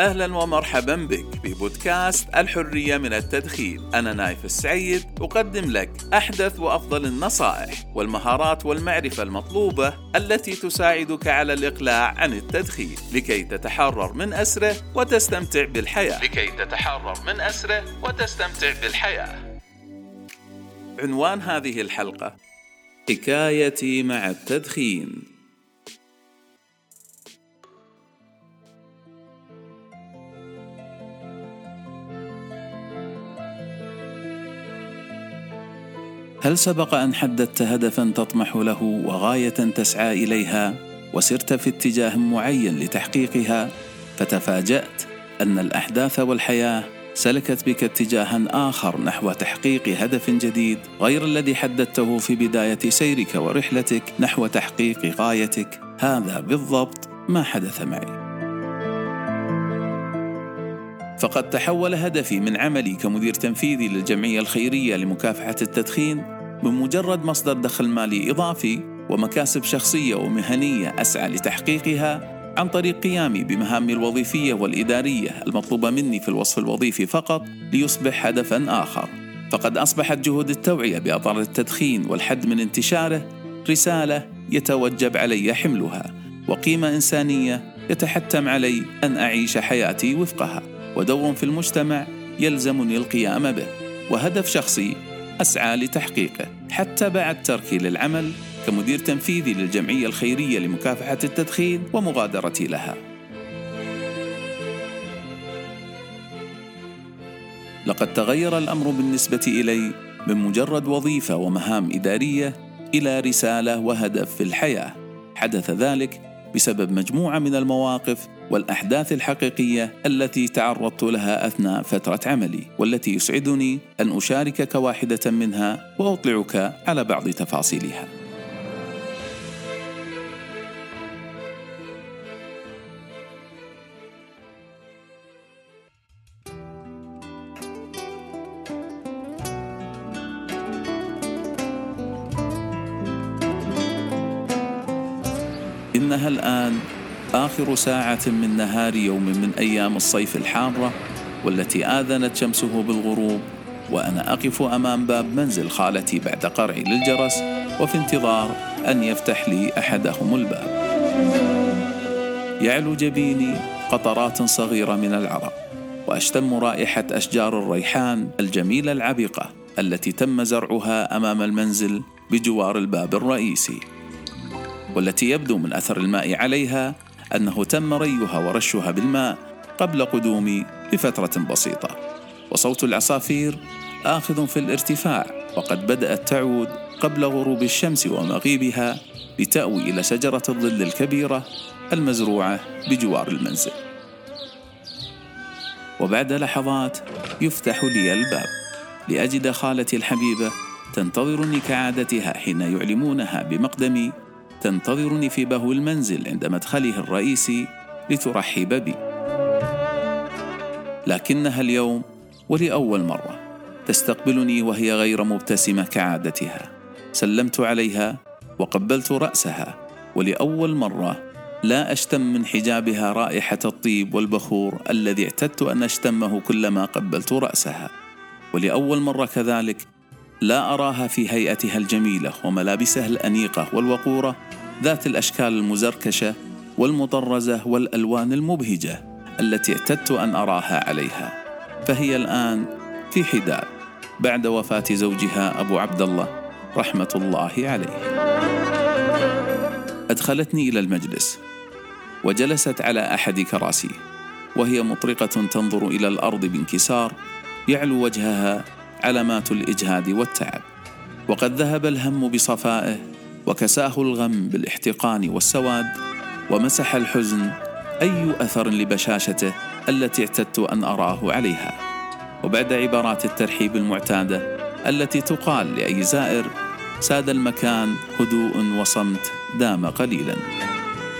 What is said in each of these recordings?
أهلا ومرحبا بك ببودكاست الحرية من التدخين. أنا نايف السعيد أقدم لك أحدث وأفضل النصائح والمهارات والمعرفة المطلوبة التي تساعدك على الإقلاع عن التدخين لكي تتحرر من أسره وتستمتع بالحياة. لكي تتحرر من أسره وتستمتع بالحياة. عنوان هذه الحلقة حكايتي مع التدخين. هل سبق أن حددت هدفا تطمح له وغاية تسعى إليها وسرت في اتجاه معين لتحقيقها؟ فتفاجأت أن الأحداث والحياة سلكت بك اتجاها آخر نحو تحقيق هدف جديد غير الذي حددته في بداية سيرك ورحلتك نحو تحقيق غايتك. هذا بالضبط ما حدث معي. فقد تحول هدفي من عملي كمدير تنفيذي للجمعية الخيرية لمكافحة التدخين بمجرد مصدر دخل مالي إضافي ومكاسب شخصية ومهنية أسعى لتحقيقها عن طريق قيامي بمهامي الوظيفية والإدارية المطلوبة مني في الوصف الوظيفي فقط ليصبح هدفا آخر. فقد أصبحت جهود التوعية بأضرار التدخين والحد من انتشاره رسالة يتوجب علي حملها وقيمة إنسانية يتحتم علي أن أعيش حياتي وفقها. ودور في المجتمع يلزمني القيام به. وهدف شخصي أسعى لتحقيقه حتى بعد تركي للعمل كمدير تنفيذي للجمعية الخيرية لمكافحة التدخين ومغادرتي لها. لقد تغير الأمر بالنسبة إلي من مجرد وظيفة ومهام إدارية إلى رسالة وهدف في الحياة. حدث ذلك بسبب مجموعة من المواقف والأحداث الحقيقية التي تعرضت لها أثناء فترة عملي والتي يسعدني أن أشاركك واحدة منها وأطلعك على بعض تفاصيلها. إنها الآن آخر ساعة من نهار يوم من أيام الصيف الحارة والتي آذنت شمسه بالغروب وأنا أقف أمام باب منزل خالتي بعد قرعي للجرس وفي انتظار أن يفتح لي أحدهم الباب. يعلو جبيني قطرات صغيرة من العرق وأشتم رائحة أشجار الريحان الجميلة العبقة التي تم زرعها أمام المنزل بجوار الباب الرئيسي والتي يبدو من أثر الماء عليها أنه تم ريها ورشها بالماء قبل قدومي بفترة بسيطة. وصوت العصافير آخذ في الارتفاع وقد بدأت تعود قبل غروب الشمس ومغيبها لتأوي إلى شجرة الظل الكبيرة المزروعة بجوار المنزل. وبعد لحظات يفتح لي الباب لأجد خالتي الحبيبة تنتظرني كعادتها حين يعلمونها بمقدمي تنتظرني في بهو المنزل عند مدخله الرئيسي لترحب بي. لكنها اليوم ولأول مرة تستقبلني وهي غير مبتسمة كعادتها. سلمت عليها وقبلت رأسها ولأول مرة لا أشتم من حجابها رائحة الطيب والبخور الذي اعتدت أن أشتمه كلما قبلت رأسها. ولأول مرة كذلك لا أراها في هيئتها الجميلة وملابسها الأنيقة والوقورة ذات الأشكال المزركشة والمطرزة والألوان المبهجة التي اعتدت أن أراها عليها. فهي الآن في حداد بعد وفاة زوجها أبو عبد الله رحمة الله عليه. أدخلتني إلى المجلس وجلست على أحد كراسي وهي مطرقة تنظر إلى الأرض بانكسار يعلو وجهها علامات الإجهاد والتعب. وقد ذهب الهم بصفائه وكساه الغم بالإحتقان والسواد ومسح الحزن أي أثر لبشاشته التي اعتدت أن أراه عليها. وبعد عبارات الترحيب المعتادة التي تقال لأي زائر ساد المكان هدوء وصمت دام قليلا.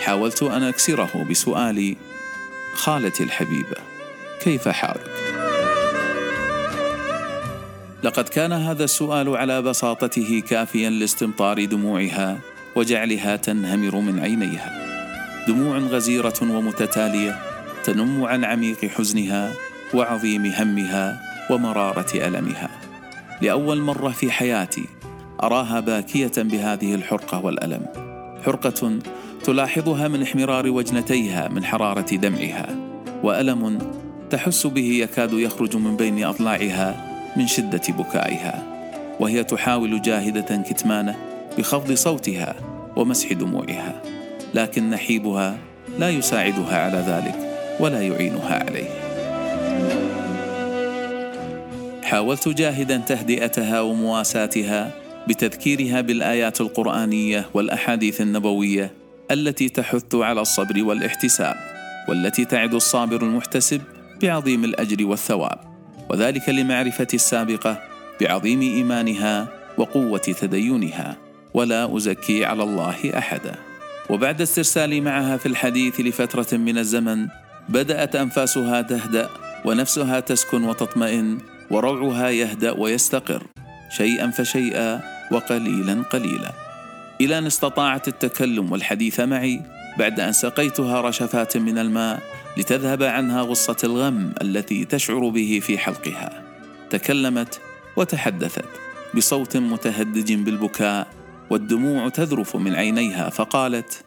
حاولت أن أكسره بسؤالي خالتي الحبيبة كيف حالك؟ لقد كان هذا السؤال على بساطته كافيا لاستمطار دموعها وجعلها تنهمر من عينيها. دموع غزيرة ومتتالية تنم عن عميق حزنها وعظيم همها ومرارة ألمها. لأول مرة في حياتي أراها باكية بهذه الحرقة والألم. حرقة تلاحظها من احمرار وجنتيها من حرارة دمعها وألم تحس به يكاد يخرج من بين أضلاعها من شدة بكائها وهي تحاول جاهدة كتمانه بخفض صوتها ومسح دموعها لكن نحيبها لا يساعدها على ذلك ولا يعينها عليه. حاولت جاهدا تهدئتها ومواساتها بتذكيرها بالآيات القرآنية والأحاديث النبوية التي تحث على الصبر والاحتساب والتي تعد الصابر المحتسب بعظيم الأجر والثواب. وذلك لمعرفة السابقة بعظيم إيمانها وقوة تدينها. ولا أزكي على الله أحدا. وبعد استرسالي معها في الحديث لفترة من الزمن بدأت أنفاسها تهدأ ونفسها تسكن وتطمئن وروعها يهدأ ويستقر شيئا فشيئا وقليلا قليلا. إلى أن استطاعت التكلم والحديث معي بعد أن سقيتها رشفات من الماء لتذهب عنها غصة الغم التي تشعر به في حلقها. تكلمت وتحدثت بصوت متهدج بالبكاء والدموع تذرف من عينيها فقالت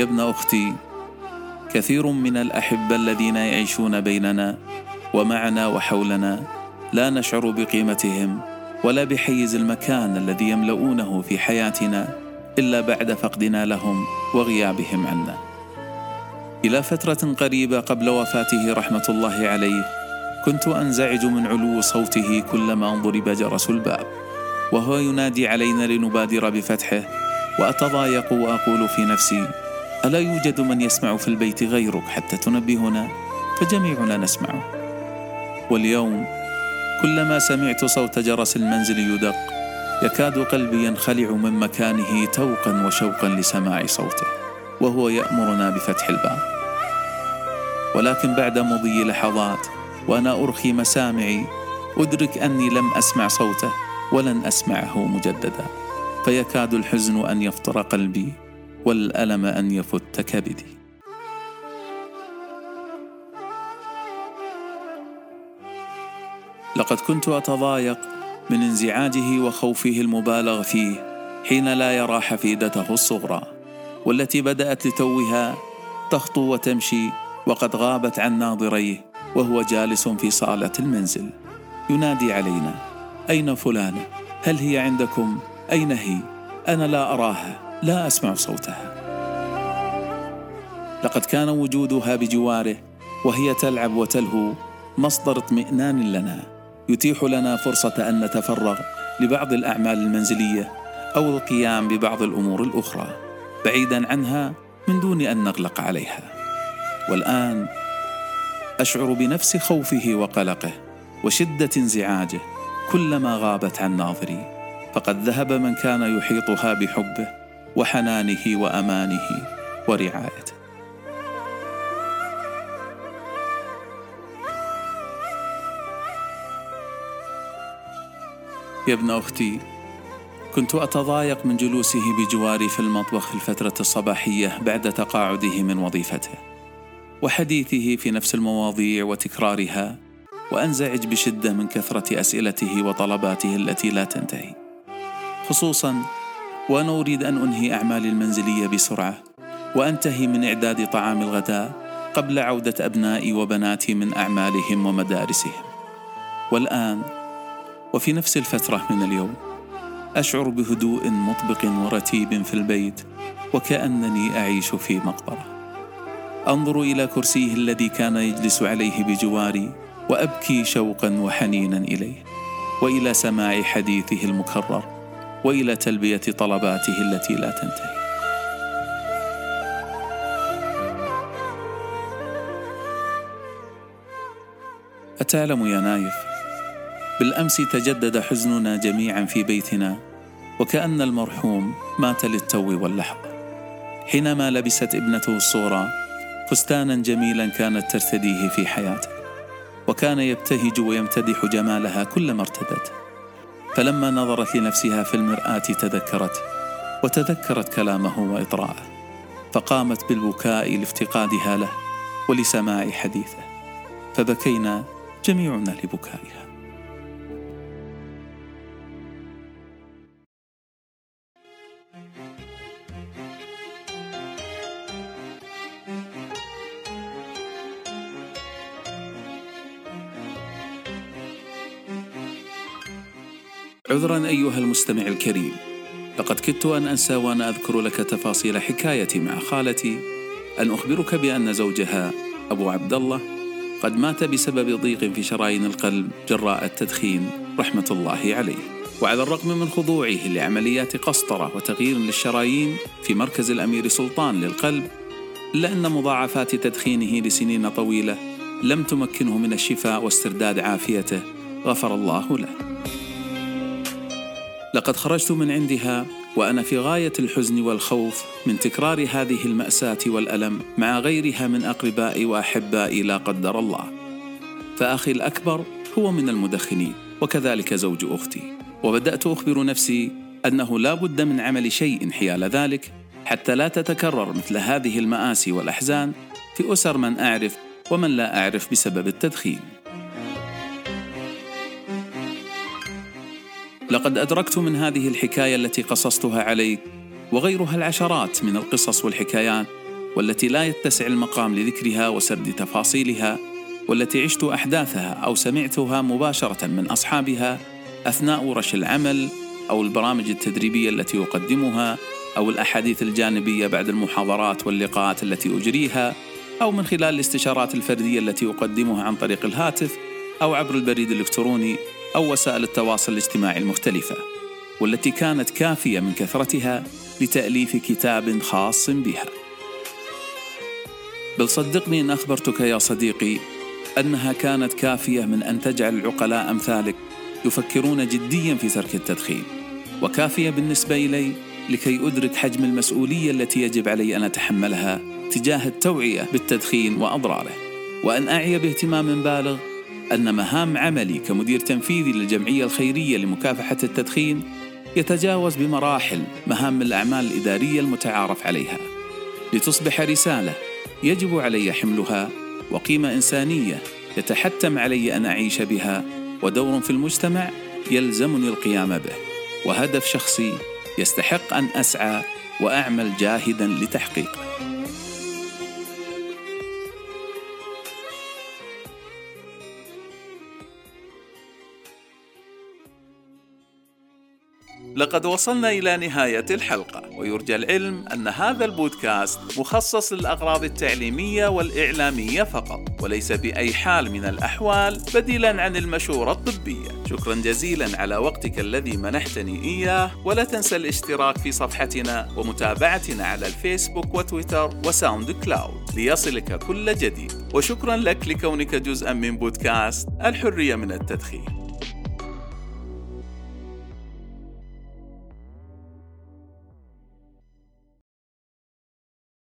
يا ابن أختي كثير من الأحبة الذين يعيشون بيننا ومعنا وحولنا لا نشعر بقيمتهم ولا بحيز المكان الذي يملؤونه في حياتنا إلا بعد فقدنا لهم وغيابهم عنا. إلى فترة قريبة قبل وفاته رحمة الله عليه كنت أنزعج من علو صوته كلما ضرب جرس الباب وهو ينادي علينا لنبادر بفتحه وأتضايق وأقول في نفسي ألا يوجد من يسمع في البيت غيرك حتى تنبهنا؟ فجميعنا نسمعه. واليوم كلما سمعت صوت جرس المنزل يدق يكاد قلبي ينخلع من مكانه توقا وشوقا لسماع صوته وهو يأمرنا بفتح الباب. ولكن بعد مضي لحظات وأنا أرخي مسامعي أدرك أني لم أسمع صوته ولن أسمعه مجددا فيكاد الحزن أن يفطر قلبي. والألم أن يفت كبدي. لقد كنت أتضايق من انزعاجه وخوفه المبالغ فيه حين لا يرى حفيدته الصغرى والتي بدأت لتوها تخطو وتمشي وقد غابت عن ناظريه وهو جالس في صالة المنزل. ينادي علينا أين فلانة؟ هل هي عندكم؟ أين هي؟ أنا لا أراها. لا أسمع صوتها. لقد كان وجودها بجواره وهي تلعب وتلهو مصدر اطمئنان لنا. يتيح لنا فرصة أن نتفرغ لبعض الأعمال المنزلية أو القيام ببعض الأمور الأخرى بعيدا عنها من دون أن نغلق عليها. والآن أشعر بنفس خوفه وقلقه وشدة انزعاجه كلما غابت عن ناظري. فقد ذهب من كان يحيطها بحبه وحنانه وأمانه ورعايته. يا ابن أختي كنت أتضايق من جلوسه بجواري في المطبخ في الفترة الصباحية بعد تقاعده من وظيفته وحديثه في نفس المواضيع وتكرارها وأنزعج بشدة من كثرة أسئلته وطلباته التي لا تنتهي خصوصا وأنا أريد أن أنهي أعمالي المنزلية بسرعة وأنتهي من إعداد طعام الغداء قبل عودة أبنائي وبناتي من أعمالهم ومدارسهم. والآن وفي نفس الفترة من اليوم أشعر بهدوء مطبق ورتيب في البيت وكأنني أعيش في مقبرة. أنظر إلى كرسيه الذي كان يجلس عليه بجواري وأبكي شوقا وحنينا إليه وإلى سماع حديثه المكرر. وإلى تلبية طلباته التي لا تنتهي. أتعلم يا نايف. بالأمس تجدد حزننا جميعا في بيتنا وكأن المرحوم مات للتو واللحظه حينما لبست ابنته الصورة فستانا جميلا كانت ترتديه في حياته وكان يبتهج ويمتدح جمالها كلما ارتدت. فلما نظرت لنفسها في المرآة تذكرت وتذكرت كلامه وإطراءه فقامت بالبكاء لافتقادها له ولسماع حديثه فبكينا جميعنا لبكائها. عذرا أيها المستمع الكريم. لقد كدت أن أنسى وأنا أذكر لك تفاصيل حكايتي مع خالتي. أن أخبرك بأن زوجها أبو عبد الله قد مات بسبب ضيق في شرايين القلب جراء التدخين رحمة الله عليه. وعلى الرغم من خضوعه لعمليات قسطرة وتغيير للشرايين في مركز الأمير سلطان للقلب الا ان مضاعفات تدخينه لسنين طويلة لم تمكنه من الشفاء واسترداد عافيته غفر الله له. لقد خرجت من عندها وأنا في غاية الحزن والخوف من تكرار هذه المأساة والألم مع غيرها من أقربائي وأحبائي لا قدر الله. فأخي الأكبر هو من المدخنين وكذلك زوج أختي. وبدأت أخبر نفسي أنه لا بد من عمل شيء حيال ذلك حتى لا تتكرر مثل هذه المآسي والأحزان في أسر من أعرف ومن لا أعرف بسبب التدخين. لقد أدركت من هذه الحكاية التي قصصتها عليك وغيرها العشرات من القصص والحكايات والتي لا يتسع المقام لذكرها وسرد تفاصيلها والتي عشت أحداثها أو سمعتها مباشرة من أصحابها أثناء ورش العمل أو البرامج التدريبية التي أقدمها أو الأحاديث الجانبية بعد المحاضرات واللقاءات التي أجريها أو من خلال الاستشارات الفردية التي أقدمها عن طريق الهاتف أو عبر البريد الإلكتروني أو وسائل التواصل الاجتماعي المختلفة والتي كانت كافية من كثرتها لتأليف كتاب خاص بها. بل صدقني إن أخبرتك يا صديقي أنها كانت كافية من أن تجعل العقلاء أمثالك يفكرون جديا في ترك التدخين وكافية بالنسبة إلي لكي أدرك حجم المسؤولية التي يجب علي أن أتحملها تجاه التوعية بالتدخين وأضراره وأن أعي باهتمام بالغ أن مهام عملي كمدير تنفيذي للجمعية الخيرية لمكافحة التدخين يتجاوز بمراحل مهام الأعمال الإدارية المتعارف عليها. لتصبح رسالة يجب علي حملها وقيمة إنسانية يتحتم علي أن أعيش بها ودور في المجتمع يلزمني القيام به. وهدف شخصي يستحق أن أسعى وأعمل جاهدا لتحقيقه. لقد وصلنا إلى نهاية الحلقة ويرجى العلم أن هذا البودكاست مخصص للأغراض التعليمية والإعلامية فقط وليس بأي حال من الأحوال بديلا عن المشورة الطبية. شكرا جزيلا على وقتك الذي منحتني إياه ولا تنسى الاشتراك في صفحتنا ومتابعتنا على الفيسبوك وتويتر وساوند كلاود ليصلك كل جديد. وشكرا لك لكونك جزءا من بودكاست الحرية من التدخين.